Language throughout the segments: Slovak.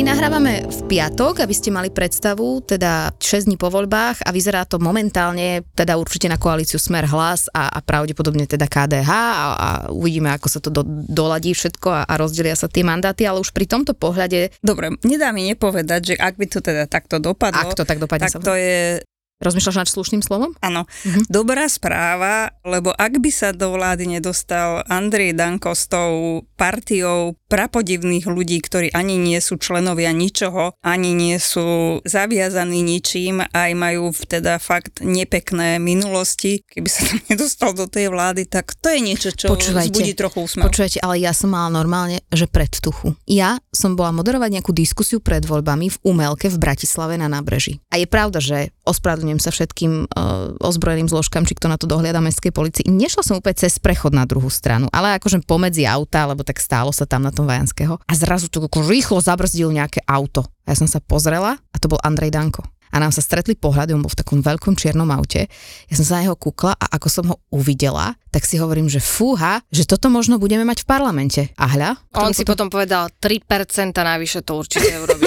My nahrávame v piatok, aby ste mali predstavu, teda 6 dní po voľbách a vyzerá to momentálne, teda určite na koalíciu Smer Hlas a, a pravdepodobne teda KDH a, a uvidíme, ako sa to do, doladí všetko a, a rozdelia sa tie mandáty, ale už pri tomto pohľade... Dobre, nedá mi nepovedať, že ak by to teda takto dopadlo, Ak to tak dopadne, tak to je Rozmýšľaš nad slušným slovom? Áno, Mhm. dobrá správa, lebo ak by sa do vlády nedostal Andrej Danko s tou partiou prapodivných ľudí, ktorí ani nie sú členovia ničoho, ani nie sú zaviazaní ničím, aj majú teda fakt nepekné minulosti, keby sa tam nedostal do tej vlády, tak to je niečo, čo Počúvajte, vzbudí trochu úsmev. Počujete, ale ja som mala normálne, že predtuchu. Ja som bola moderovať nejakú diskusiu pred voľbami v Umelke v Bratislave na nábreží. A je pravda, že ospravedlňujem sa všetkým uh, ozbrojeným zložkám, či kto na to dohliada mestskej policii. Nešla som úplne cez prechod na druhú stranu, ale akože pomedzi auta, lebo tak stálo sa tam na tom Vajanského. A zrazu to ako rýchlo zabrzdil nejaké auto. A ja som sa pozrela a to bol Andrej Danko. A nám sa stretli pohľady, on bol v takom veľkom čiernom aute. Ja som sa na neho kúkla a ako som ho uvidela, tak si hovorím, že fúha, že toto možno budeme mať v parlamente. A hľa? On si potom povedal 3% navyše to určite urobí.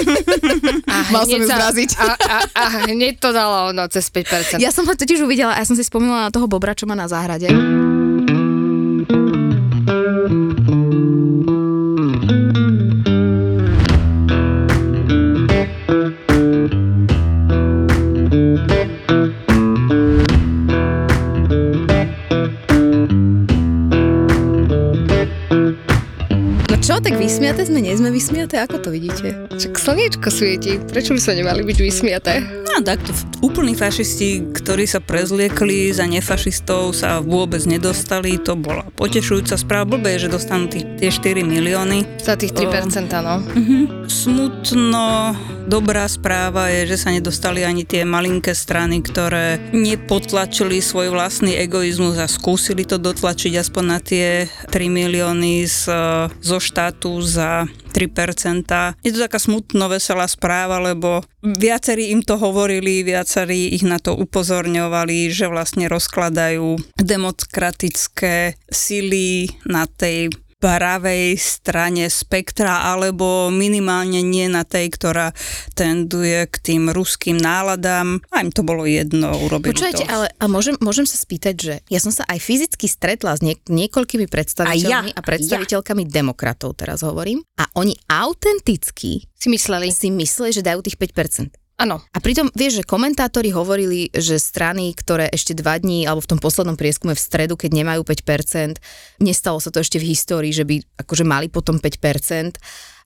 A Mal som ju sa- zraziť. A, a, a hneď to dalo no, cez 5%. Ja som ho totiž uvidela a ja som si spomínala na toho bobra, čo má na záhrade. Tak vysmiate sme, nie sme vysmiate? Ako to vidíte? Však slniečko svieti, prečo by sa nemali byť vysmiaté? No takto úplní fašisti, ktorí sa prezliekli za nefašistov, sa vôbec nedostali. To bola potešujúca správa. Blbé je, že dostanú tých, tie 4 milióny. Za tých 3%, no. Smutno, dobrá správa je, že sa nedostali ani tie malinké strany, ktoré nepotlačili svoj vlastný egoizmus a skúsili to dotlačiť aspoň na tie 3 milióny z, zo štátu za 3%. Je to taká smutno veselá správa, lebo viacerí im to hovorili, viacerí ich na to upozorňovali, že vlastne rozkladajú demokratické sily na tej pravej strane spektra, alebo minimálne nie na tej, ktorá tenduje k tým ruským náladám. A im to bolo jedno, urobili Počujete, to. ale a môžem, môžem sa spýtať, že ja som sa aj fyzicky stretla s niek- niekoľkými predstaviteľmi a, A ja, predstaviteľkami demokratov, teraz hovorím, a oni autenticky Si mysleli? si mysleli, že dajú tých 5%. Áno. A pritom, vieš, že komentátori hovorili, že strany, ktoré ešte dva dní, alebo v tom poslednom prieskume v stredu, keď nemajú 5%, nestalo sa to ešte v histórii, že by akože mali potom 5%,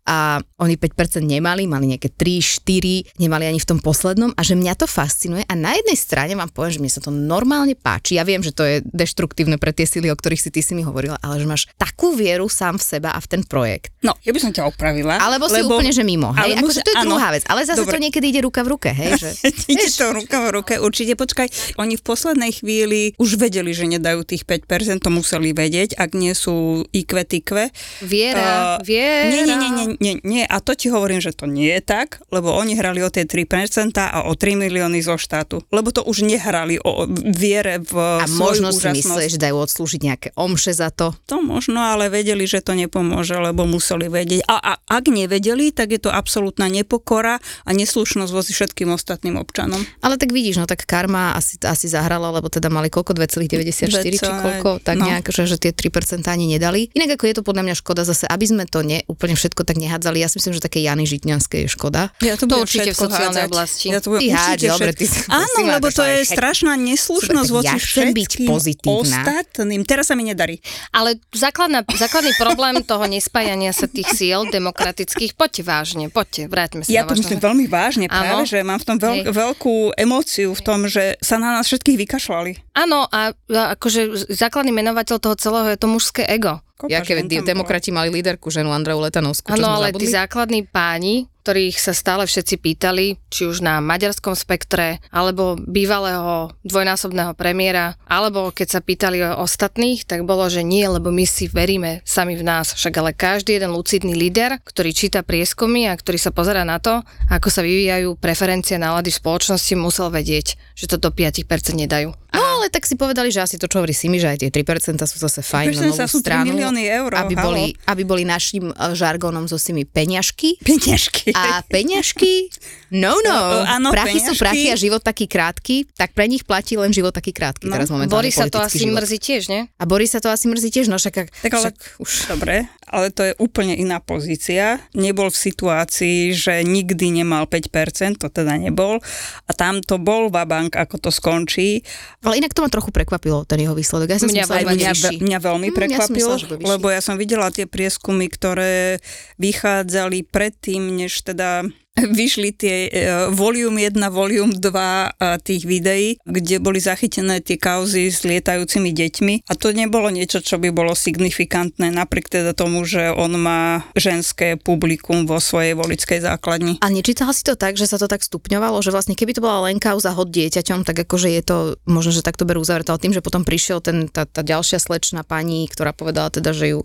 a oni 5% nemali, mali nejaké 3, 4, nemali ani v tom poslednom a že mňa to fascinuje a na jednej strane vám poviem, že mne sa to normálne páči. Ja viem, že to je deštruktívne pre tie sily, o ktorých si ty si mi hovorila, ale že máš takú vieru sám v seba a v ten projekt. No, ja by som ťa opravila. Alebo si lebo... úplne, že mimo. Hej? Ale Akože to je áno. druhá vec. Ale zase to Dobre. niekedy ide ruka v ruke, hej? Že... Ide to ruka v ruke, určite. Počkaj, oni v poslednej chvíli už vedeli, že nedajú tých 5%, to museli vedieť, ak nie sú IQ, tikve. Viera, Uh, viera. Nie, nie, nie, nie, nie, nie. A to ti hovorím, že to nie je tak, lebo oni hrali o tie 3% a o 3 milióny zo štátu. Lebo to už nehrali o viere v A možno si mysleli, že dajú odslúžiť nejaké omše za to. To možno, ale vedeli, že to nepomôže, lebo museli vedieť. A, a ak nevedeli, tak je to absolútna nepokora a neslušnosť vozi všetkým ostatným občanom. Ale tak vidíš, no tak karma asi, asi zahrala, lebo teda mali koľko, 2,94 či koľko, tak no. nejak, že, že tie 3% ani nedali. Inak ako je to podľa mňa škoda zase, aby sme to ne, úplne všetko tak nehádzali. Ja si myslím, že také Jany Žitňanské je škoda. Ja to, To určite v sociálnej hádzať. oblasti. Ja to budem Ty určite dobre, ty si- Áno, si lebo to je aj- strašná neslušnosť voči ja chcem byť pozitívna. ostatným. Teraz sa mi nedarí. Ale základná, základný problém toho nespájania sa tých síl demokratických, poďte vážne, poďte, vráťme sa Ja to vážne. myslím veľmi vážne práve, Áno. že mám v tom veľk, Hej. veľkú emóciu v tom, že sa na nás všetkých vykašľali. Áno, a a akože základný menovateľ toho celého je to mužské ego. Kopa tam bola. demokrati mali líderku ženu Andreu Letanovskú, čo Áno, ale zabudli? tí základní páni, ktorých sa stále všetci pýtali, či už na maďarskom spektre, alebo bývalého dvojnásobného premiéra, alebo keď sa pýtali o ostatných, tak bolo, že nie, lebo my si veríme sami v nás. Však ale každý jeden lucidný líder, ktorý číta prieskumy a ktorý sa pozera na to, ako sa vyvíjajú preferencie nálady v spoločnosti, musel vedieť, že to do 5% nedajú. No ale tak si povedali, že asi to, čo hovorí Simi, že aj tie 3% sú zase fajn na 3% novú sú 3 stranu. milióny eur, aby halo. boli, aby boli našim eh, žargonom so Simi peňažky. Peňažky. A peňažky? No, no. No, áno, prachy sú peňažky. prachy a život taký krátky, tak pre nich platí len život taký krátky. No. Teraz momentálne Boris sa to asi život. mrzí tiež, nie? A Boris sa to asi mrzí tiež, no však, ak- Tak ale, však už... dobre, ale to je úplne iná pozícia. Nebol v situácii, že nikdy nemal 5%, to teda nebol. A tam to bol vabank, ako to skončí. Ale inak to ma trochu prekvapilo, ten jeho výsledok. Ja som Mňa myslela, Mňa, mňa veľmi Mm, ja prekvapilo, myslela, bude vyšší. lebo ja som videla tie prieskumy, ktoré vychádzali predtým, než teda vyšli tie e, volume 1, volume 2 a tých videí, kde boli zachytené tie kauzy s lietajúcimi deťmi. A to nebolo niečo, čo by bolo signifikantné, napriek teda tomu, že on má ženské publikum vo svojej volickej základni. A nečítala si to tak, že sa to tak stupňovalo, že vlastne keby to bola len kauza hod dieťaťom, tak akože je to, možno, že takto berú uzavretá, ale tým, že potom prišiel ten, tá, tá ďalšia slečná pani, ktorá povedala teda, že ju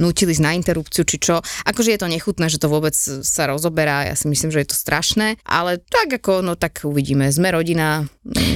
nutili na interrupciu, či čo. Akože je to nechutné, že to vôbec sa rozoberá, ja si myslím, že je to strašné, ale tak ako, no tak uvidíme, sme rodina.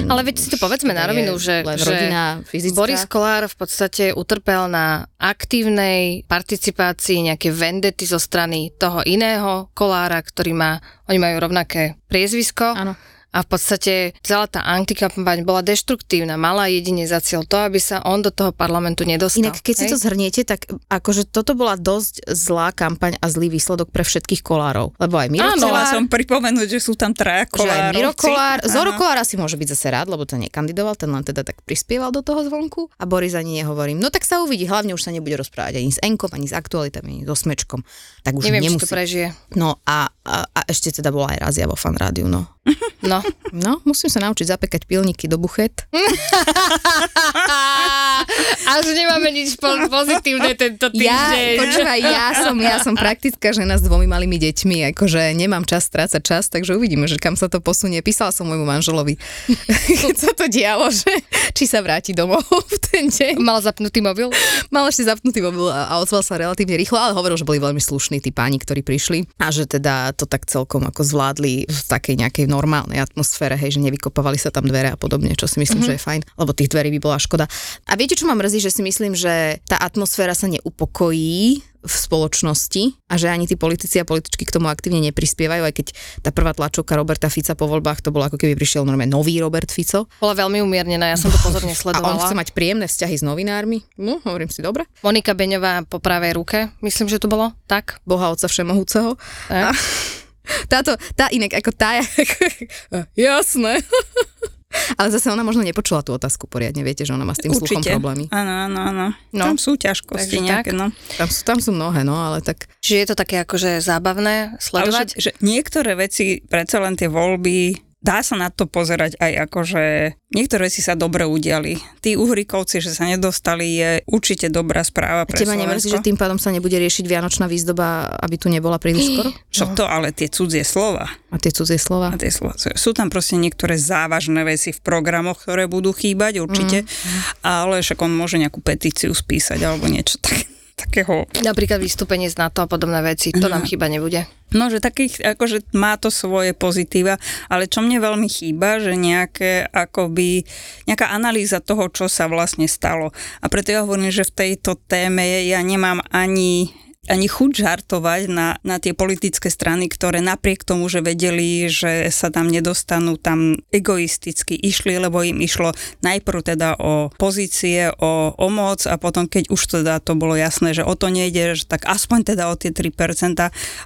Ale veď si to povedzme na rovinu, že, že rodina fyzická. Boris Kolár v podstate utrpel na aktívnej participácii nejaké vendety zo strany toho iného Kolára, ktorý má, oni majú rovnaké priezvisko. Áno. A v podstate celá tá antikampaň bola deštruktívna, mala jedine za cieľ to, aby sa on do toho parlamentu nedostal. Inak, keď si hej? to zhrniete, tak akože toto bola dosť zlá kampaň a zlý výsledok pre všetkých kolárov. Lebo aj Miro Áno, Kolár, som pripomenúť, že sú tam traja že aj Miro kolárovci. Kolár, Zoro. Kolár asi môže byť zase rád, lebo to nekandidoval, ten len teda tak prispieval do toho zvonku a Boris ani nehovorím. No tak sa uvidí, hlavne už sa nebude rozprávať ani s Enkom, ani s aktualitami, ani so Smečkom. Tak už Neviem, či nemusí. to prežije. No a, a, a, ešte teda bola aj razia vo fan rádiu, no. No. No, musím sa naučiť zapekať pilníky do buchet. Až nemáme nič po- pozitívne tento Ja, týždeň. počúvaj, ja som, ja som praktická žena s dvomi malými deťmi, akože nemám čas strácať čas, takže uvidíme, že kam sa to posunie. Písala som môjmu manželovi, keď sa to dialo, že či sa vráti domov v ten deň. Mal zapnutý mobil? Mal ešte zapnutý mobil a, a ozval sa relatívne rýchlo, ale hovoril, že boli veľmi slušní tí páni, ktorí prišli a že teda to tak celkom ako zvládli v takej nejakej normálnej atmosfére, hej, že nevykopovali sa tam dvere a podobne, čo si myslím, mm-hmm. že je fajn, lebo tých dverí by bola škoda. A viete, čo ma mrzí, že si myslím, že tá atmosféra sa neupokojí v spoločnosti a že ani tí politici a političky k tomu aktívne neprispievajú, aj keď tá prvá tlačovka Roberta Fica po voľbách, to bolo ako keby prišiel normálne nový Robert Fico Bola veľmi umiernená, ja som to pozorne a on sledovala. chce mať príjemné vzťahy s novinármi. No, hovorím si, dobre. Monika Beňová po pravej ruke, myslím, že to bolo tak. Boha Otca Všemohúceho. Tak. A táto, tá inak ako tá, jasné. Ale zase ona možno nepočula tú otázku poriadne, viete, že ona má s tým sluchom Určite. problémy. Áno, áno, áno. No. Tam sú ťažkosti Takže nejaké, tak. no. Tam sú, tam sú mnohé, no, ale tak... Čiže je to také akože zábavné Ale sledovať. že, že niektoré veci, predsa len tie voľby, dá sa na to pozerať aj ako, že niektoré veci sa dobre udiali. Tí uhrikovci, že sa nedostali, je určite dobrá správa pre Teba nemrzí, že tým pádom sa nebude riešiť Vianočná výzdoba, aby tu nebola príliš skoro? Čo to, ale tie cudzie slova. A tie cudzie slova? A tie slova. Sú tam proste niektoré závažné veci v programoch, ktoré budú chýbať určite, Mhm. ale však on môže nejakú petíciu spísať alebo niečo tak, takého Napríklad vystúpenie z NATO a podobné veci, to nám chyba nebude. No, že takých, akože má to svoje pozitíva, ale čo mne veľmi chýba, že nejaké, akoby, nejaká analýza toho, čo sa vlastne stalo. A preto ja hovorím, že v tejto téme ja nemám ani ani chuť žartovať na, na tie politické strany, ktoré napriek tomu, že vedeli, že sa tam nedostanú, tam egoisticky išli, lebo im išlo najprv teda o pozície, o, o moc a potom, keď už teda to bolo jasné, že o to nejde, že tak aspoň teda o tie 3%,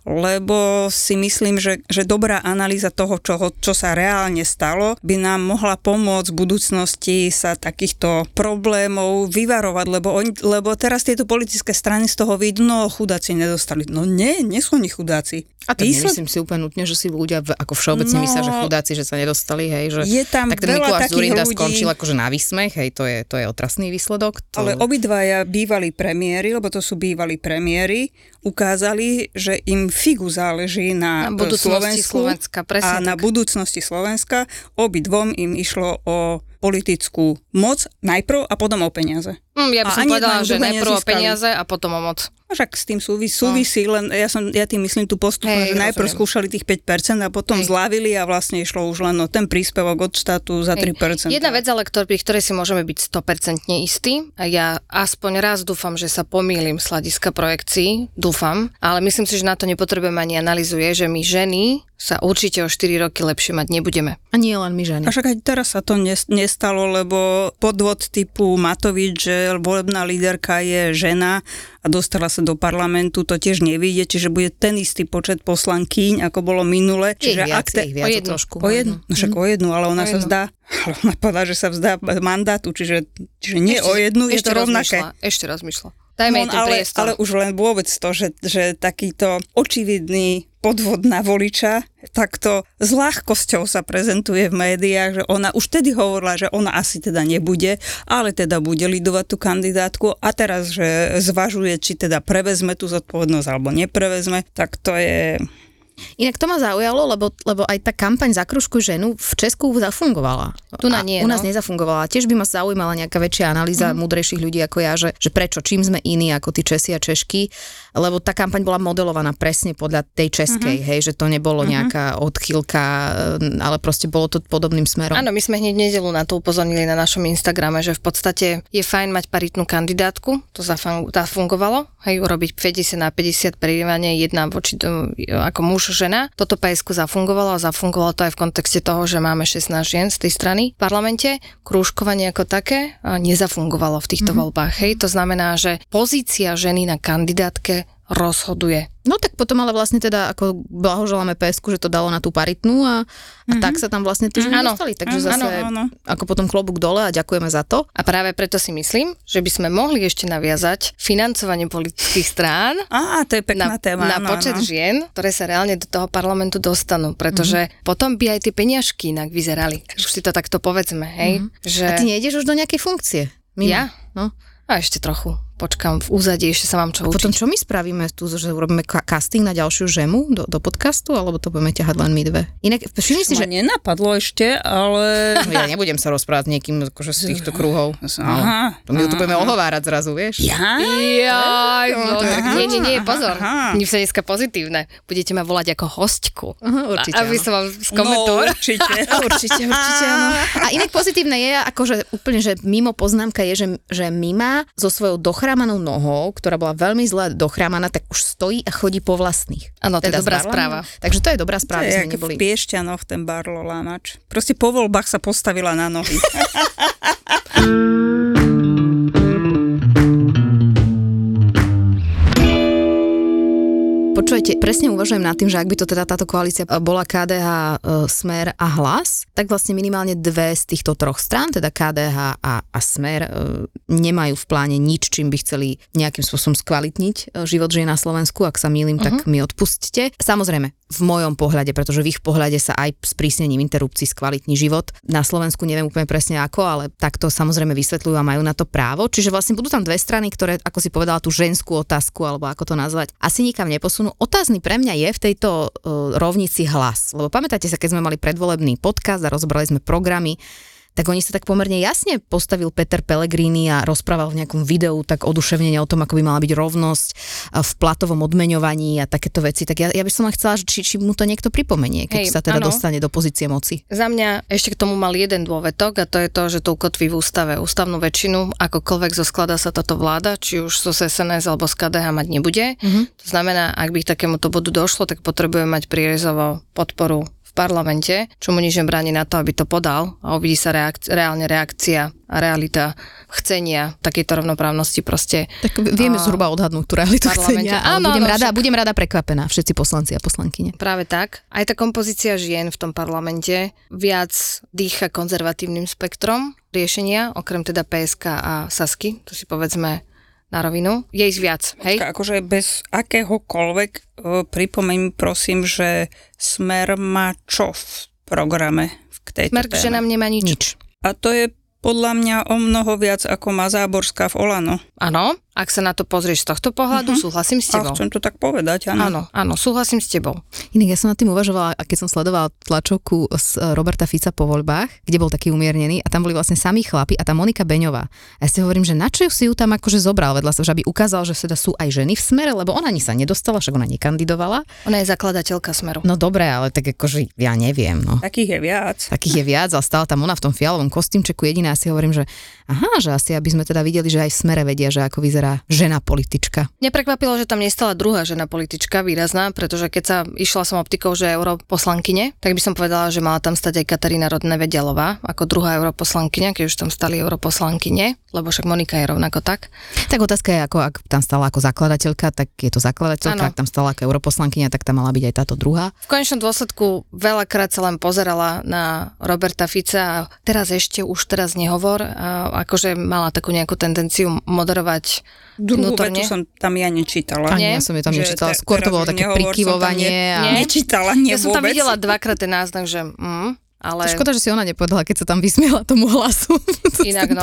lebo si myslím, že, že dobrá analýza toho, čo, čo sa reálne stalo, by nám mohla pomôcť v budúcnosti sa takýchto problémov vyvarovať, lebo, on, lebo teraz tieto politické strany z toho vidno, no chudá chudáci nedostali. No nie, nie sú oni chudáci. A tak Výsled- nemyslím si úplne nutne, že si ľudia v, ako všeobecne No, myslia, že chudáci, že sa nedostali, hej, že Je tam tak ten Mikuláš Zurinda ľudí. skončil akože na výsmech, hej, to je, to je otrasný výsledok. To... Ale obidvaja bývalí premiéry, lebo to sú bývalí premiéry, ukázali, že im figu záleží na, Na budúcnosti Slovensku Slovenska, presne a na tak. budúcnosti Slovenska. Obidvom im išlo o politickú moc najprv a potom o peniaze. Mm, ja by A som ani povedala, že najprv o peniaze a potom o moc. A však s tým súvisí, súvisí len, ja, som, ja tým myslím tú postup, Hej, že najprv rozumiem. skúšali tých 5% a potom Hej. zlávili a vlastne išlo už len o ten príspevok od štátu za Hej. 3%. Jedna vec, ale ktor- pri ktorej si môžeme byť 100% istí, a ja aspoň raz dúfam, že sa pomýlim z hľadiska projekcií, dúfam, ale myslím si, že na to nepotrebujeme ani analýzuje, že my ženy sa určite o 4 roky lepšie mať nebudeme. A nie len my ženy. A však aj teraz sa to nes- nestalo, lebo podvod typu Matovič, že volebná líderka je žena a dostala sa do parlamentu, to tiež nevíde, čiže bude ten istý počet poslankyň, ako bolo minule. Je ich Čiže viac, ak te- ich viac o jednu. trošku. O jednu, no však o jednu, ale ona O sa jednu. vzdá, ale ona povedala, že sa vzdá mandátu, čiže, čiže nie o jednu, je to rovnaké. ešte rozmýšľa. Dajme No, ten ale, priestor. ale už len vôbec to, že, že takýto očividný podvod na voliča takto s ľahkosťou sa prezentuje v médiách, že ona už tedy hovorila, že ona asi teda nebude, ale teda bude lidovať tú kandidátku a teraz, že zvažuje, či teda prevezme tú zodpovednosť alebo neprevezme, tak to je... Inak to ma zaujalo, lebo, lebo aj tá kampaň za kružku ženu v Česku zafungovala. Tu na A nie, U nás no. nezafungovala. Tiež by ma zaujímala nejaká väčšia analýza mm. múdrejších ľudí ako ja, že, že prečo, čím sme iní ako tí Česi a Češky, lebo tá kampaň bola modelovaná presne podľa tej českej, mm-hmm. hej, že to nebolo mm-hmm. nejaká odchýlka, eh, ale proste bolo to podobným smerom. Áno, my sme hneď nedelu na to upozornili na našom Instagrame, že v podstate je fajn mať paritnú kandidátku, to zafun- zafungovalo, hej, urobiť 50 na 50 prerývanie jedna voči ako muž, žena. Toto PSK zafungovalo a zafungovalo to aj v kontexte toho, že máme 16 žien z tej strany v parlamente. Krúžkovanie ako také a nezafungovalo v týchto mm-hmm. voľbách, hej. To znamená, že pozícia ženy na kandidátke rozhoduje. No tak potom ale vlastne teda ako blahoželáme PSku, že to dalo na tú paritnú a, a tak sa tam vlastne tí ženy Áno. dostali. Takže Mhm, zase áno, áno. ako potom klobúk dole a ďakujeme za to. A práve preto si myslím, že by sme mohli ešte naviazať financovanie politických strán Á, to je na, pekná téma. na počet áno. žien, ktoré sa reálne do toho parlamentu dostanú, pretože mm-hmm. potom by aj tie peniažky inak vyzerali. Už si to takto povedzme, hej? Mm-hmm. Že... A ty nejdeš už do nejakej funkcie? Mimo. Ja? No. A ešte trochu. Počkám v úzadí, ešte sa mám čo učiť. Potom čo my spravíme tu, že urobíme casting na ďalšiu žemu do, do podcastu, alebo to budeme ťahať len my dve? Inak všimni si, že nenapadlo ešte, ale... No, ja nebudem sa rozprávať s niekým akože z týchto kruhov. Aha, To my ho tu budeme ohovárať zrazu, vieš? Ja? Jaj, no, tak nie, nie, nie, pozor. aha. Nie sa dneska pozitívne. Budete ma volať ako hostku. Aha, určite, Aby som vám No, skomentoval. určite. Určite, určite áno. A inak pozitívne je, akože úplne, že mimo poznámka je, že, že Mima so svojou dochrámanou nohou, ktorá bola veľmi zle dochrámaná, tak už stojí a chodí po vlastných. Áno, to je Teda s dobrá správa. Takže to je dobrá To správa, je že jak neboli. v Piešťanoch ten Barlo Lámač. Proste po voľbách sa postavila na nohy. Počujete, presne uvažujem nad tým, že ak by to teda táto koalícia bola KDH, e, Smer a Hlas, tak vlastne minimálne dve z týchto troch strán, teda KDH a, a Smer, e, nemajú v pláne nič, čím by chceli nejakým spôsobom skvalitniť e, život žien na Slovensku. Ak sa mýlim, tak mi odpustte. Samozrejme, v mojom pohľade, pretože v ich pohľade sa aj s prísnením interrupcií skvalitní život. Na Slovensku neviem úplne presne ako, ale takto samozrejme vysvetľujú a majú na to právo. Čiže vlastne budú tam dve strany, ktoré, ako si povedala, tú ženskú otázku, alebo ako to nazvať, asi nikam neposunú. Otázny pre mňa je v tejto uh, rovnici hlas. Lebo pamätáte sa, keď sme mali predvolebný podcast a rozbrali sme programy, tak oni sa tak pomerne jasne postavil Peter Pellegrini a rozprával v nejakom videu tak oduševnene o tom, ako by mala byť rovnosť v platovom odmeňovaní a takéto veci. Tak ja, ja by som len chcela, či, či mu to niekto pripomenie, keď Hej, sa teda áno. dostane do pozície moci. Za mňa ešte k tomu mal jeden dôvetok a to je to, že to ukotví v ústave ústavnú väčšinu, akokoľvek zosklada sa táto vláda, či už zo SNS alebo z KDH mať nebude. Mhm. To znamená, ak by k takémuto bodu došlo, tak potrebujeme mať prierezovo podporu v parlamente, čo mu nič nebráni na to, aby to podal a uvidí sa reak- reálne reakcia a realita chcenia takejto rovnoprávnosti proste. Tak vieme A- zhruba odhadnúť tú realitu chcenia, ale Áno, budem, áno, rada, však- budem rada prekvapená, všetci poslanci a poslankyne. Práve tak. Aj tá kompozícia žien v tom parlamente viac dýcha konzervatívnym spektrom riešenia, okrem teda PSK a Sasky, to si povedzme na rovinu, je ísť viac, hej? Počka, akože bez akéhokoľvek, o, pripomeň prosím, že Smer má čo v programe k tejto Smer k ženám nemá nič. Nič. A to je podľa mňa o mnoho viac, ako má Záborská v Olano. Áno, ak sa na to pozrieš z tohto pohľadu, Mhm. súhlasím s A tebou. chcem to tak povedať, áno. Áno, áno, súhlasím s tebou. Inak ja som nad tým uvažovala, a keď som sledovala tlačovku z e, Roberta Fica po voľbách, kde bol taký umiernený a tam boli vlastne samí chlapi a tá Monika Beňová. A ja si hovorím, že na čo si ju tam akože zobral vedľa sa, že aby ukázal, že teda sú aj ženy v smere, lebo ona ani sa nedostala, však ona nekandidovala. Ona je zakladateľka Smeru. No dobre, ale tak akože ja neviem, no. Takých je viac. Takých je viac, ale stále tam ona v tom fialovom kostýmčeku jediná si hovorím, že aha, že asi aby sme teda videli, že aj v smere vedia, že ako vyzerá žena politička. Neprekvapilo, že tam nestala druhá žena politička výrazná, pretože keď sa išla som optikou, že europoslankyne, tak by som povedala, že mala tam stať aj Katarína Rodné Vedialová ako druhá europoslankyňa, keď už tam stali europoslankyne, lebo však Monika je rovnako tak. Tak otázka je, ako ak tam stala ako zakladateľka, tak je to zakladateľka, Áno. ak tam stala ako europoslankyňa, tak tam mala byť aj táto druhá. V konečnom dôsledku veľakrát sa len pozerala na Roberta Fica a teraz ešte, už teraz nehovor, a akože mala takú nejakú tendenciu moderovať Druhú vnútorne. vetu som tam ja nečítala. Ani Nie? ja som ju tam Že nečítala, skôr to bolo také tam prikyvovanie. ne- a... Nečítala, nie Ja som tam vôbec. videla dvakrát ten náznak, že mm, ale... Škoda, že si ona nepovedala, keď sa tam vysmiela tomu hlasu. Inak no.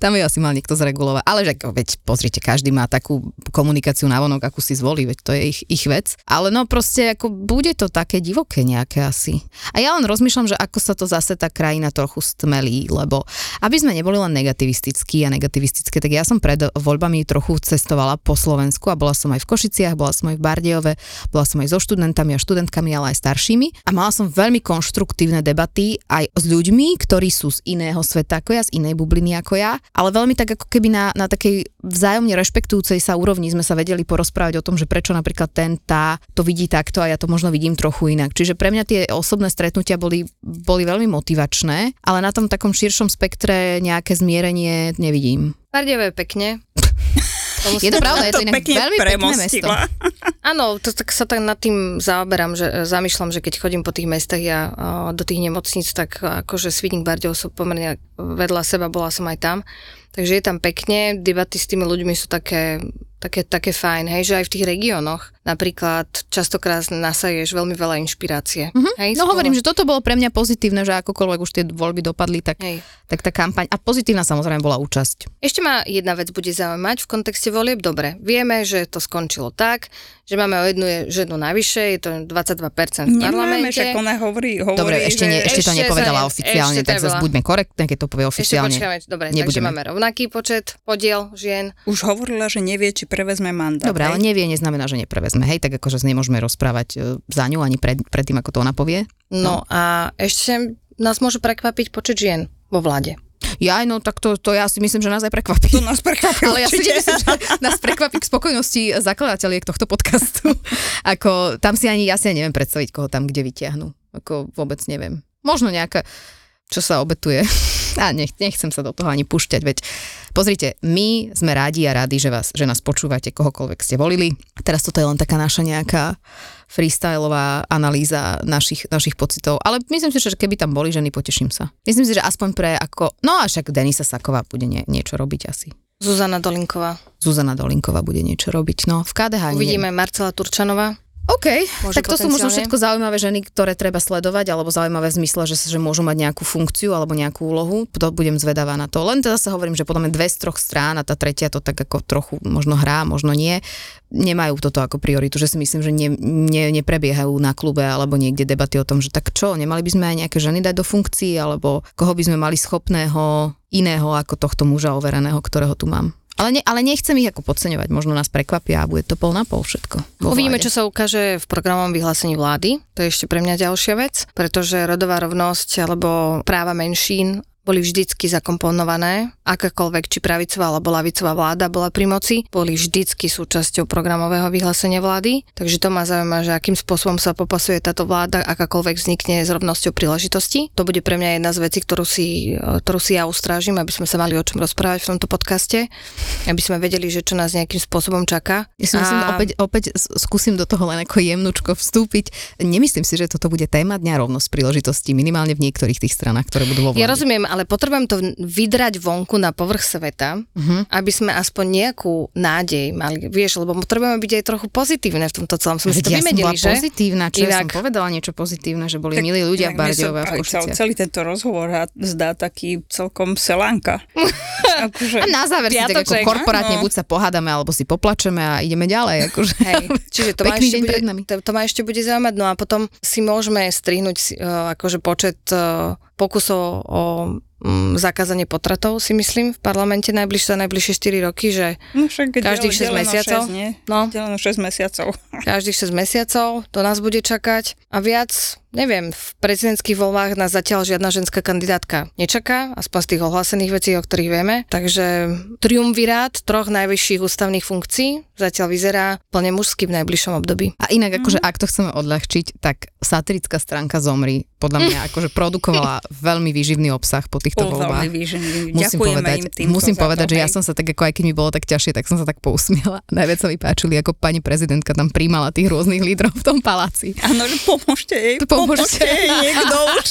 Tam ju asi mal niekto zregulovať. Ale že, veď, pozrite, každý má takú komunikáciu navonok, akú si zvolí, veď to je ich, ich vec. Ale no proste, ako bude to také divoké nejaké asi. A ja len rozmýšľam, že ako sa to zase tá krajina trochu stmelí, lebo aby sme neboli len negativistickí a negativistické, tak ja som pred voľbami trochu cestovala po Slovensku a bola som aj v Košiciach, bola som aj v Bardejove, bola som aj so študentami a študentkami, ale aj staršími a mala som veľmi konštruktívne debaty aj s ľuďmi, ktorí sú z iného sveta ako ja, z inej bubliny ako ja, ale veľmi tak ako keby na, na takej vzájomne rešpektujúcej sa úrovni sme sa vedeli porozprávať o tom, že prečo napríklad ten, tá to vidí takto a ja to možno vidím trochu inak. Čiže pre mňa tie osobné stretnutia boli, boli veľmi motivačné, ale na tom takom širšom spektre nejaké zmierenie nevidím. Bardejové pekne. To Je to pravda, je to inak pekne veľmi pekné mesto. Áno, to, tak sa tak nad tým zaoberám, že e, zamýšľam, že keď chodím po tých mestách ja o, do tých nemocníc, tak akože Svidník Bardejov sú pomerne vedľa seba, bola som aj tam. Takže je tam pekne, debaty s tými ľuďmi sú také, také, také fajn, hej, že aj v tých regiónoch napríklad častokrát nasaješ veľmi veľa inšpirácie. Mhm. Hej, No z hovorím, že toto bolo pre mňa pozitívne, že akokoľvek už tie voľby dopadli, tak, Hej. tak tá kampaň, a pozitívna samozrejme bola účasť. Ešte ma jedna vec bude zaujímať v kontexte volieb. Dobre, vieme, že to skončilo tak, že máme o jednu ženu navyše, je to 22% v Nemáme, parlamente. však ona hovorí, hovorí Dobre, ešte, nie, ešte, to ešte nepovedala sa ne- oficiálne, ešte tak to zase buďme korektné, keď to povie Ešte oficiálne. počkáme, dobre, Nebudeme. takže máme rovnaký počet podiel žien. Už hovorila, že nevie, či prevezme mandát. Dobre, ale nevie, neznamená, že neprevezme. Hej, tak akože nemôžeme rozprávať e, za ňu ani pred, pred tým, ako to ona povie. No a ešte nás môže prekvapiť počet žien vo vláde. Ja, no tak to, to ja si myslím, že nás aj prekvapí. To nás prekvapilo Ale ja si nemyslím, že nás prekvapí k spokojnosti zakladateľiek tohto podcastu. Ako, tam si ani, ja si neviem predstaviť, koho tam kde vyťahnú. Ako vôbec neviem. Možno nejaká, čo sa obetuje. A nech, nechcem sa do toho ani púšťať, veď pozrite, my sme rádi a rádi, že, vás, že nás počúvate, kohokoľvek ste volili. Teraz toto je len taká naša nejaká freestyleová analýza našich, našich pocitov. Ale myslím si, že keby tam boli ženy, poteším sa. Myslím si, že aspoň pre ako... No a však Denisa Saková bude nie, niečo robiť asi. Zuzana Dolinková. Zuzana Dolinková bude niečo robiť. No, v KDH. nie. Uvidíme Marcela Turčanová. OK, Môže tak to sú možno všetko zaujímavé ženy, ktoré treba sledovať, alebo zaujímavé v zmysle, že, že môžu mať nejakú funkciu alebo nejakú úlohu. To budem zvedavá na to. Len teda sa hovorím, že podľa mňa dve z troch strán a tá tretia to tak ako trochu možno hrá, možno nie. Nemajú toto ako prioritu, že si myslím, že ne, ne, neprebiehajú na klube alebo niekde debaty o tom, že tak čo, nemali by sme aj nejaké ženy dať do funkcií, alebo koho by sme mali schopného iného ako tohto muža overeného, ktorého tu mám. Ale, ne, ale nechcem ich ako podceňovať, možno nás prekvapia a bude to pol na pol všetko. Uvidíme, čo sa ukáže v programovom vyhlásení vlády. To je ešte pre mňa ďalšia vec, pretože rodová rovnosť alebo práva menšín boli vždycky zakomponované, akákoľvek či pravicová alebo lavicová vláda bola pri moci, boli vždycky súčasťou programového vyhlásenia vlády. Takže to ma zaujíma, že akým spôsobom sa popasuje táto vláda, akákoľvek vznikne s rovnosťou príležitosti. To bude pre mňa jedna z vecí, ktorú si, ktorú si ja ustrážim, aby sme sa mali o čom rozprávať v tomto podcaste, aby sme vedeli, že čo nás nejakým spôsobom čaká. Ja si myslím, A- opäť, opäť skúsim do toho len ako jemnučko vstúpiť. Nemyslím si, že toto bude téma dňa rovnosť príležitostí, minimálne v niektorých tých stranách, ktoré budú vo vláde. Ja rozumiem, ale potrebujem to vydrať vonku na povrch sveta, Mhm. aby sme aspoň nejakú nádej mali. Vieš, lebo potrebujeme byť aj trochu pozitívne v tomto celom. Sme si to ja som vymedili, bola že? pozitívna, čo ja som Inak. povedala niečo pozitívne, že boli milí ľudia v inak Bardejove a v celý tento rozhovor zdá taký celkom selánka. akože, A na záver si tak ako Piatoček, korporátne áno. buď sa pohádame, alebo si poplačeme a ideme ďalej. Akože. Hej, čiže to ma, ešte deň bude, pred nami. to, to ma ešte bude zaujímať. No a potom si môžeme strihnúť uh, akože počet uh, pokusov o um, zakázanie potratov, si myslím, v parlamente najbližšie, najbližšie 4 roky, že no však každých del- 6 deleno mesiacov? 6, nie? no, Deleno 6 mesiacov. každých 6 mesiacov, to nás bude čakať a viac, neviem, v prezidentských voľbách nás zatiaľ žiadna ženská kandidátka nečaká, aspoň z tých ohlásených vecí, o ktorých vieme. Takže triumvirát troch najvyšších ústavných funkcií zatiaľ vyzerá plne mužský v najbližšom období. A inak, akože ak to chceme odľahčiť, tak satirická stránka Zomri podľa mňa akože produkovala veľmi výživný obsah po týchto voľbách. Musím povedať, im musím povedať to, že ja hej. som sa tak, ako aj keď mi bolo tak ťažšie, tak som sa tak pousmiela. Najviac sa mi páčili, ako pani prezidentka tam príjmala tých rôznych lídrov v tom paláci. Áno, že pomôžte jej, Pomôžte. pomôžte jej niekto už.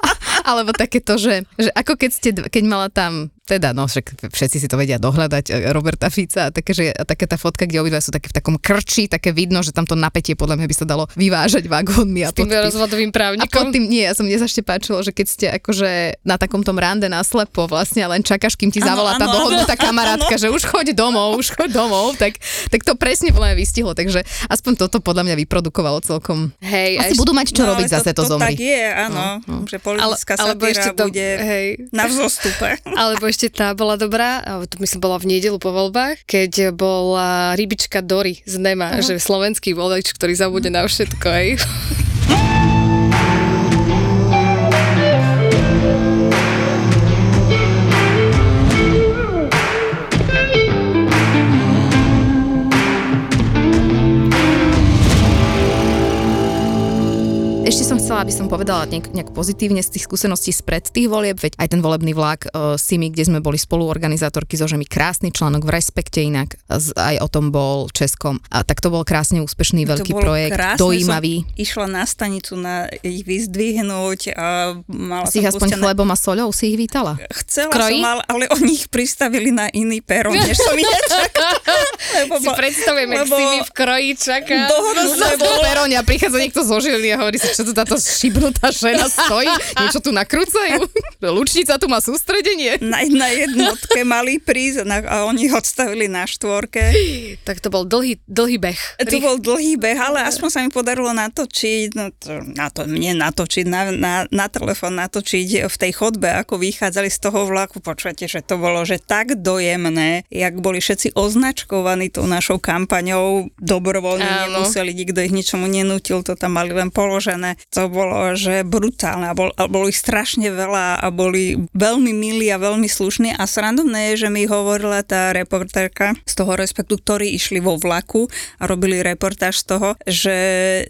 Alebo takéto, že, že ako keď, ste, keď mala tam, teda, no však všetci si to vedia dohľadať, e, Roberta Fica a, také, že, a taká tá fotka, kde obidva sú také v takom krči, také vidno, že tam to napätie podľa mňa by sa dalo vyvážať vagónmi a S tým pod tým- rozvodovým a pod právnikom. tým, nie, ja som, mne ešte páčilo, že keď ste akože na takom tom rande naslepo vlastne len čakáš, kým ti Áno, zavolá tá dohodnutá kamarátka, že už choď domov, už choď domov, tak, tak to presne podľa mňa vystihlo, takže aspoň toto podľa mňa vyprodukovalo celkom. Hej, Asi a budú mať čo No, robiť ale zase to, to tak zomri. je, áno, že politická alebo ešte to- bude hej. na vzostupe. Alebo ešte tá bola dobrá, to myslím bola v nedelu po voľbách, keď bola rybička Dory z Nema, uh-huh. že slovenský volič, ktorý zabude na všetko. Aj. Ešte som chcela, aby som povedala nejak, nejak pozitívne z tých skúseností spred tých volieb, veď aj ten volebný vlak uh, Simi, kde sme boli spoluorganizátorky so Žemi, krásny článok v Respekte inak, z, aj o tom bol Českom. A tak to bol krásne úspešný veľký to bolo projekt, krásne, dojímavý. Som išla na stanicu na ich vyzdvihnúť a mala Si ich aspoň pustené- chlebom a soľou si ich vítala. Chcela Kroji? som, ale, ale oni ich pristavili na iný peron, než som ich nečakala. Lebo Si predstavujem, jak lebo si mi v kroji čaká. dohodnuté bolo, peróne a prichádza niekto zo Žiliny a hovorí si, čo tu táto šibnutá žena stojí, niečo tu nakrúcajú. Lučnica tu má sústredenie. na, na jednotke mali prísť na, a oni ho odstavili na štvorke. Tak to bol dlhý, dlhý beh. To bol dlhý beh, ale aspoň sa mi podarilo natočiť, no to, na to, nie natočiť, na, na, na telefón natočiť v tej chodbe, ako vychádzali z toho vlaku. Počujete, že to bolo že tak dojemné, jak boli všetci označkovaní tou našou kampaňou, dobrovoľne Áno. nemuseli, nikto ich ničomu nenútil, to tam mali len položené. To bolo, že brutálne a, bol, a bolo ich strašne veľa a boli veľmi milí a veľmi slušní a srandovné je, že mi hovorila tá reportérka z toho respektu, ktorí išli vo vlaku a robili reportáž z toho, že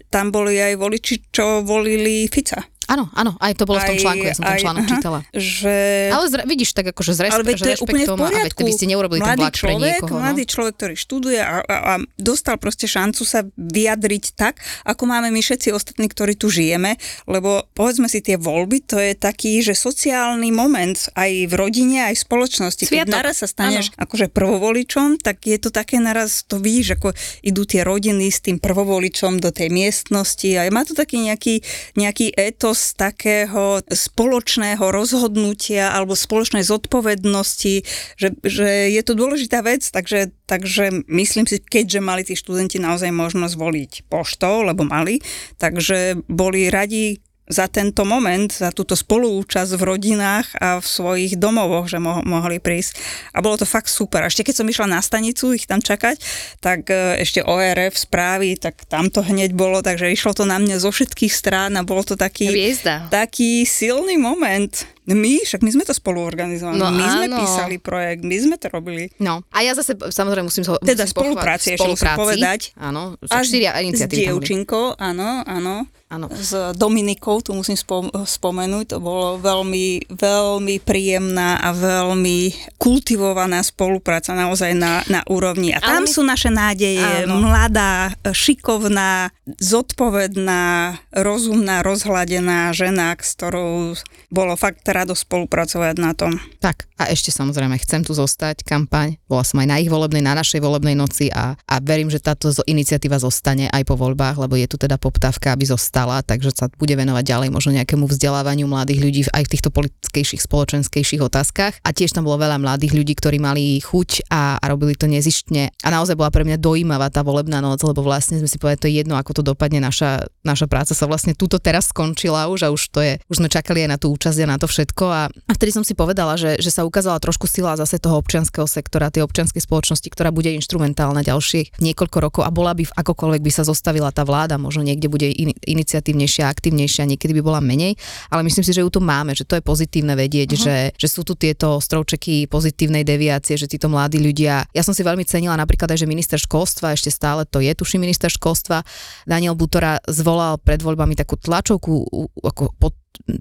tam boli aj voliči, čo volili Fica. Áno, áno, aj to bolo v tom Aj- článku, ja som ten aj- článok aha, čítala. Že... Ale zre, vidíš, tak akože s respe- Ale veď že to je úplne v rešpektom a veď poriadku. keby ste neurobili ten mladý vlak pre človek, niekoho. Mladý No. človek, ktorý študuje a, a, a dostal proste šancu sa vyjadriť tak, ako máme my všetci ostatní, ktorí tu žijeme, lebo povedzme si tie voľby, to je taký, že sociálny moment aj v rodine, aj v spoločnosti. Keď Sviatok. naraz sa staneš akože prvovoličom, tak je to také naraz, to vidíš, ako idú tie rodiny s tým prvovoličom do tej miestnosti a má to taký nejaký, nejaký etos takého spoločného rozhodnutia alebo spoločnej zodpovednosti, že, že je to dôležitá vec, takže, takže myslím si, keďže mali tí študenti naozaj možnosť voliť poštou, lebo mali, takže boli radi za tento moment, za túto spoluúčasť v rodinách a v svojich domovoch, že mo- mohli prísť. A bolo to fakt super. Ešte keď som išla na stanicu ich tam čakať, tak e, ešte ORF správy, tak tam to hneď bolo, takže išlo to na mňa zo všetkých strán a bolo to taký, Hviezda. taký silný moment. My, však my sme to spolu organizovali, No my sme áno. písali projekt, my sme to robili. No, a ja zase samozrejme musím, ho, Teda musím spolupráci, ešte musím povedať. Áno, A štyria s iniciatívy dievčinkou, áno, áno. Áno. S Dominikou, tu musím spom- spomenúť, to bolo veľmi, veľmi príjemná a veľmi kultivovaná spolupráca naozaj na, na úrovni. A tam my- sú naše nádeje. Áno. Mladá, šikovná, zodpovedná, rozumná, rozhladená žena, s ktorou bolo fakt radosť spolupracovať na tom. Tak a ešte samozrejme chcem tu zostať kampaň. Bola som aj na ich volebnej, na našej volebnej noci a, a verím, že táto iniciatíva zostane aj po voľbách, lebo je tu teda poptávka, aby zostala, takže sa bude venovať ďalej možno nejakému vzdelávaniu mladých ľudí aj v týchto politickejších, spoločenskejších otázkach. A tiež tam bolo veľa mladých ľudí, ktorí mali chuť a, a robili to nezištne. A naozaj bola pre mňa dojímavá tá volebná noc, lebo vlastne sme si povedali, to je jedno, ako to dopadne, naša, naša práca sa vlastne túto teraz skončila už a už to je, už sme čakali aj na tú účasť a na to všetko a, a vtedy som si povedala, že, že sa ukázala trošku sila zase toho občianskeho sektora, tej občianskej spoločnosti, ktorá bude inštrumentálna ďalších niekoľko rokov a bola by v akokoľvek by sa zostavila tá vláda, možno niekde bude in, iniciatívnejšia, aktívnejšia, niekedy by bola menej, ale myslím si, že ju tu máme, že to je pozitívne vedieť, uh-huh. že, že sú tu tieto strovčeky pozitívnej deviácie, že títo mladí ľudia. Ja som si veľmi cenila napríklad aj, že minister školstva, ešte stále to je, tuším minister školstva, Daniel Butora zvolal pred voľbami takú tlačovku ako pod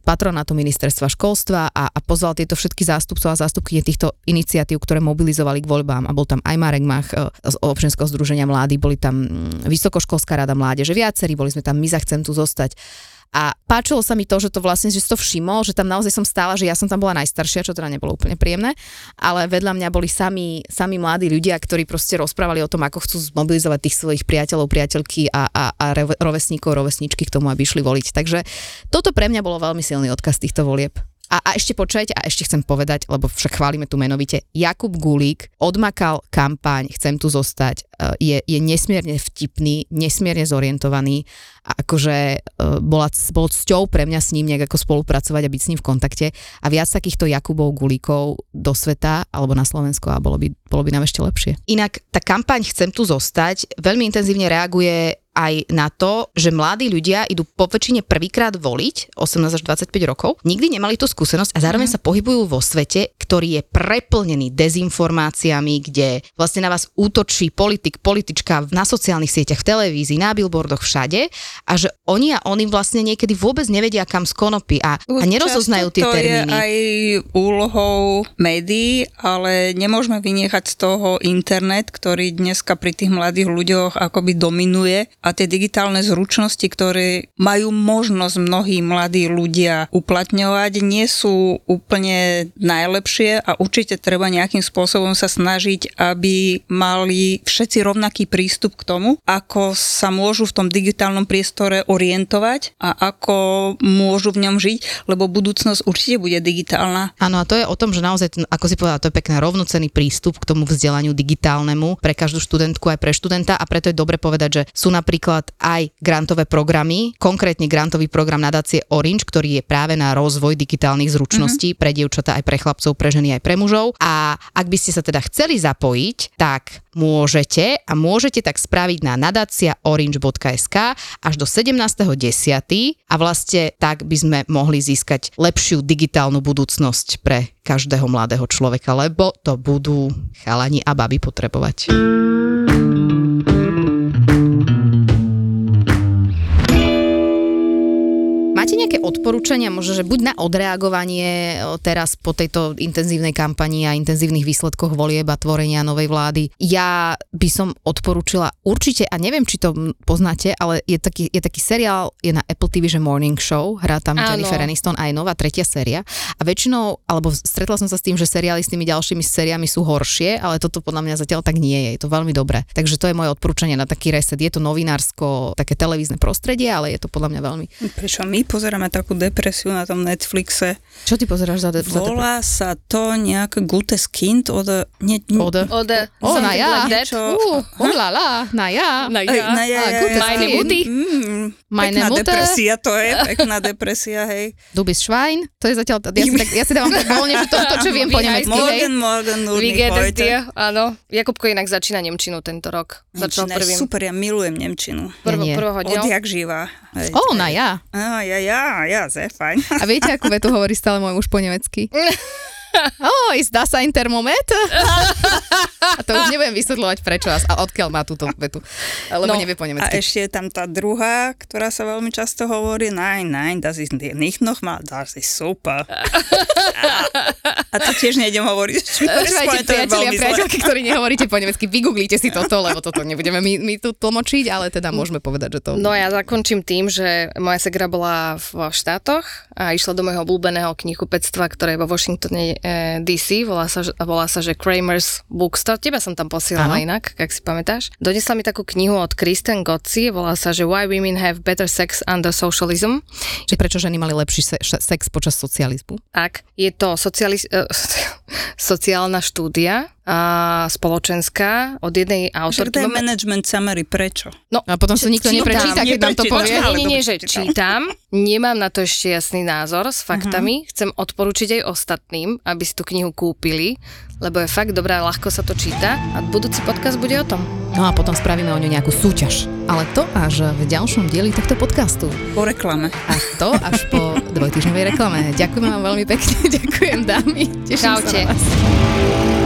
patronátu ministerstva školstva a, a pozval tieto všetky zástupcov a zástupky týchto iniciatív, ktoré mobilizovali k voľbám a bol tam aj Marek Mach e, z občianského združenia mlády, boli tam mm, Vysokoškolská rada mládeže, viacerí, boli sme tam, my sa chcem tu zostať. A páčilo sa mi to, že to vlastne, že si to všimol, že tam naozaj som stála, že ja som tam bola najstaršia, čo teda nebolo úplne príjemné, ale vedľa mňa boli sami, sami mladí ľudia, ktorí proste rozprávali o tom, ako chcú zmobilizovať tých svojich priateľov, priateľky a, a, a rovesníkov, rovesničky k tomu, aby išli voliť. Takže toto pre mňa bolo veľmi silný odkaz týchto volieb. A, a ešte počujete, a ešte chcem povedať, lebo však chválime tu menovite, Jakub Gulík odmakal kampaň Chcem tu zostať, e, je, je nesmierne vtipný, nesmierne zorientovaný a akože e, bola, bolo cťou pre mňa s ním nejak ako spolupracovať a byť s ním v kontakte a viac takýchto Jakubov Gulíkov do sveta alebo na Slovensko a bolo by, bolo by nám ešte lepšie. Inak tá kampaň Chcem tu zostať veľmi intenzívne reaguje aj na to, že mladí ľudia idú po väčšine prvýkrát voliť, 18 až 25 rokov, nikdy nemali tú skúsenosť a zároveň mm. sa pohybujú vo svete, ktorý je preplnený dezinformáciami, kde vlastne na vás útočí politik, politička na sociálnych sieťach, v televízii, na billboardoch, všade a že oni a oni vlastne niekedy vôbec nevedia, kam skonopy a, a nerozoznajú tie to termíny. je aj úlohou médií, ale nemôžeme vynechať z toho internet, ktorý dneska pri tých mladých ľuďoch akoby dominuje a tie digitálne zručnosti, ktoré majú možnosť mnohí mladí ľudia uplatňovať, nie sú úplne najlepšie a určite treba nejakým spôsobom sa snažiť, aby mali všetci rovnaký prístup k tomu, ako sa môžu v tom digitálnom priestore orientovať a ako môžu v ňom žiť, lebo budúcnosť určite bude digitálna. Áno, a to je o tom, že naozaj, ako si povedala, to je pekný rovnocený prístup k tomu vzdelaniu digitálnemu pre každú študentku aj pre študenta a preto je dobre povedať, že sú napríklad aj grantové programy, konkrétne grantový program nadácie Orange, ktorý je práve na rozvoj digitálnych zručností mm-hmm. pre dievčatá aj pre chlapcov, pre ženy aj pre mužov. A ak by ste sa teda chceli zapojiť, tak môžete a môžete tak spraviť na nadáciaorange.sk až do 17.10. a vlastne tak by sme mohli získať lepšiu digitálnu budúcnosť pre každého mladého človeka, lebo to budú chalani a baby potrebovať. Odporúčania, možno, že buď na odreagovanie o, teraz po tejto intenzívnej kampani a intenzívnych výsledkoch volieb a tvorenia novej vlády? Ja by som odporúčila určite, a neviem, či to poznáte, ale je taký, je taký seriál, je na Apple TV, že Morning Show, hrá tam Áno. Jennifer Aniston aj nová tretia séria. A väčšinou, alebo stretla som sa s tým, že seriály s tými ďalšími sériami sú horšie, ale toto podľa mňa zatiaľ tak nie je. Je to veľmi dobré. Takže to je moje odporúčanie na taký reset. Je to novinársko, také televízne prostredie, ale je to podľa mňa veľmi Prečo my pozeráme takú depresiu na tom Netflixe? Čo ty pozeráš za, za Volá sa to nejak Gutes Kind od... Nie, nie, Ode? Ode. O, na ja. Niečo- Uh, uh, la, la, na ja. Na ja. na ja, A, ja, Gutes ja. Kind. Muty. Mm, Meine pekná depresia to je, pekná depresia, hej. Du bist Schwein, to je zatiaľ, ja si, tak, ja si dávam tak voľne, že to, to čo viem po nemecky. Morgen, morgen, dir? Áno. Jakubko inak začína Nemčinu tento rok. Začal prvým. super, ja milujem Nemčinu. Prvo, prvého dňa. Odjak živá. Ó, na ja. Ja, ja, ja, sehr fein. A viete, akú vetu hovorí stále môj muž po nemecky? oh, is das ein termometer? a to už nebudem vysvetľovať prečo a odkiaľ má túto vetu, lebo No, nevie po A nemecky. ešte je tam tá druhá, ktorá sa veľmi často hovorí, nein, nein, das ist nicht nochmal, das ist super. A to tiež nejdem hovoriť. Počúvajte, priatelia, priateľky, ktorí nehovoríte po nemecky, vygooglite si toto, lebo toto nebudeme my, my tu tlmočiť, ale teda môžeme povedať, že to... No ja zakončím tým, že moja segra bola v štátoch a išla do môjho obľúbeného knihkupectva, ktoré je vo Washingtone eh, DC, volá sa, volá sa, že Kramer's Bookstore. Teba som tam posielala Áno. inak, ak si pamätáš. Donesla mi takú knihu od Kristen Gotzi, volá sa, že Why Women Have Better Sex Under Socialism. Že prečo ženy mali lepší se, sex počas socializmu? Tak, je to socialis- eh, sociálna štúdia a spoločenská od jednej Však autorky. to je Máme- management summary, prečo? No, A potom sa nikto neprečíta, keď nám to povie. Nie, nie, nie, že čítam. nemám na to ešte jasný názor s faktami, Mhm. chcem odporučiť aj ostatným, aby si tú knihu kúpili, lebo je fakt dobrá, ľahko sa to číta a budúci podcast bude o tom. No a potom spravíme o ňu nejakú súťaž. Ale to až v ďalšom dieli tohto podcastu. Po reklame. A to až po dvojtyžňovej reklame. Ďakujem vám veľmi pekne, ďakujem dámy. Teším Čaute. sa na vás.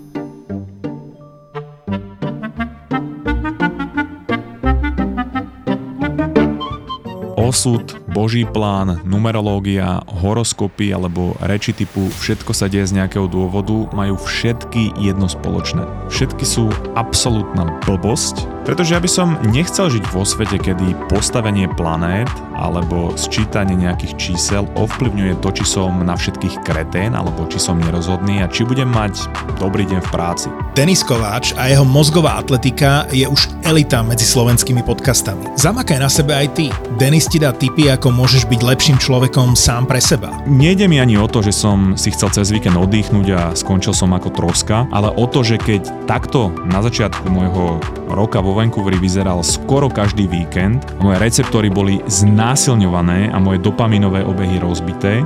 Osud, boží plán, numerológia, horoskopy alebo reči typu všetko sa deje z nejakého dôvodu majú všetky jedno spoločné. Všetky sú absolútna blbosť, pretože ja by som nechcel žiť vo svete, kedy postavenie planét alebo sčítanie nejakých čísel ovplyvňuje to, či som na všetkých kretén alebo či som nerozhodný a či budem mať dobrý deň v práci. Denis Kováč a jeho mozgová atletika je už elita medzi slovenskými podcastami. Zamakaj na sebe aj ty. Denis ti dá tipy, ako môžeš byť lepším človekom sám pre seba. Nejde mi ani o to, že som si chcel cez víkend oddychnúť a skončil som ako troska, ale o to, že keď takto na začiatku môjho roka vo Vancouveri vyzeral skoro každý víkend, moje receptory boli znásilňované a moje dopaminové obehy rozbité,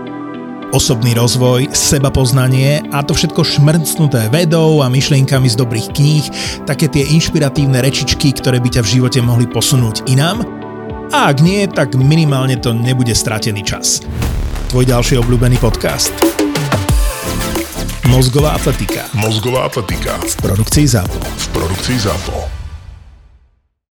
Osobný rozvoj, seba poznanie a to všetko šmrcnuté vedou a myšlienkami z dobrých kníh, také tie inšpiratívne rečičky, ktoré by ťa v živote mohli posunúť inám. A ak nie, tak minimálne to nebude stratený čas. Tvoj ďalší obľúbený podcast. Mozgová atletika Mozgová atletika v produkcii ZAPO. v produkcii ZAPO.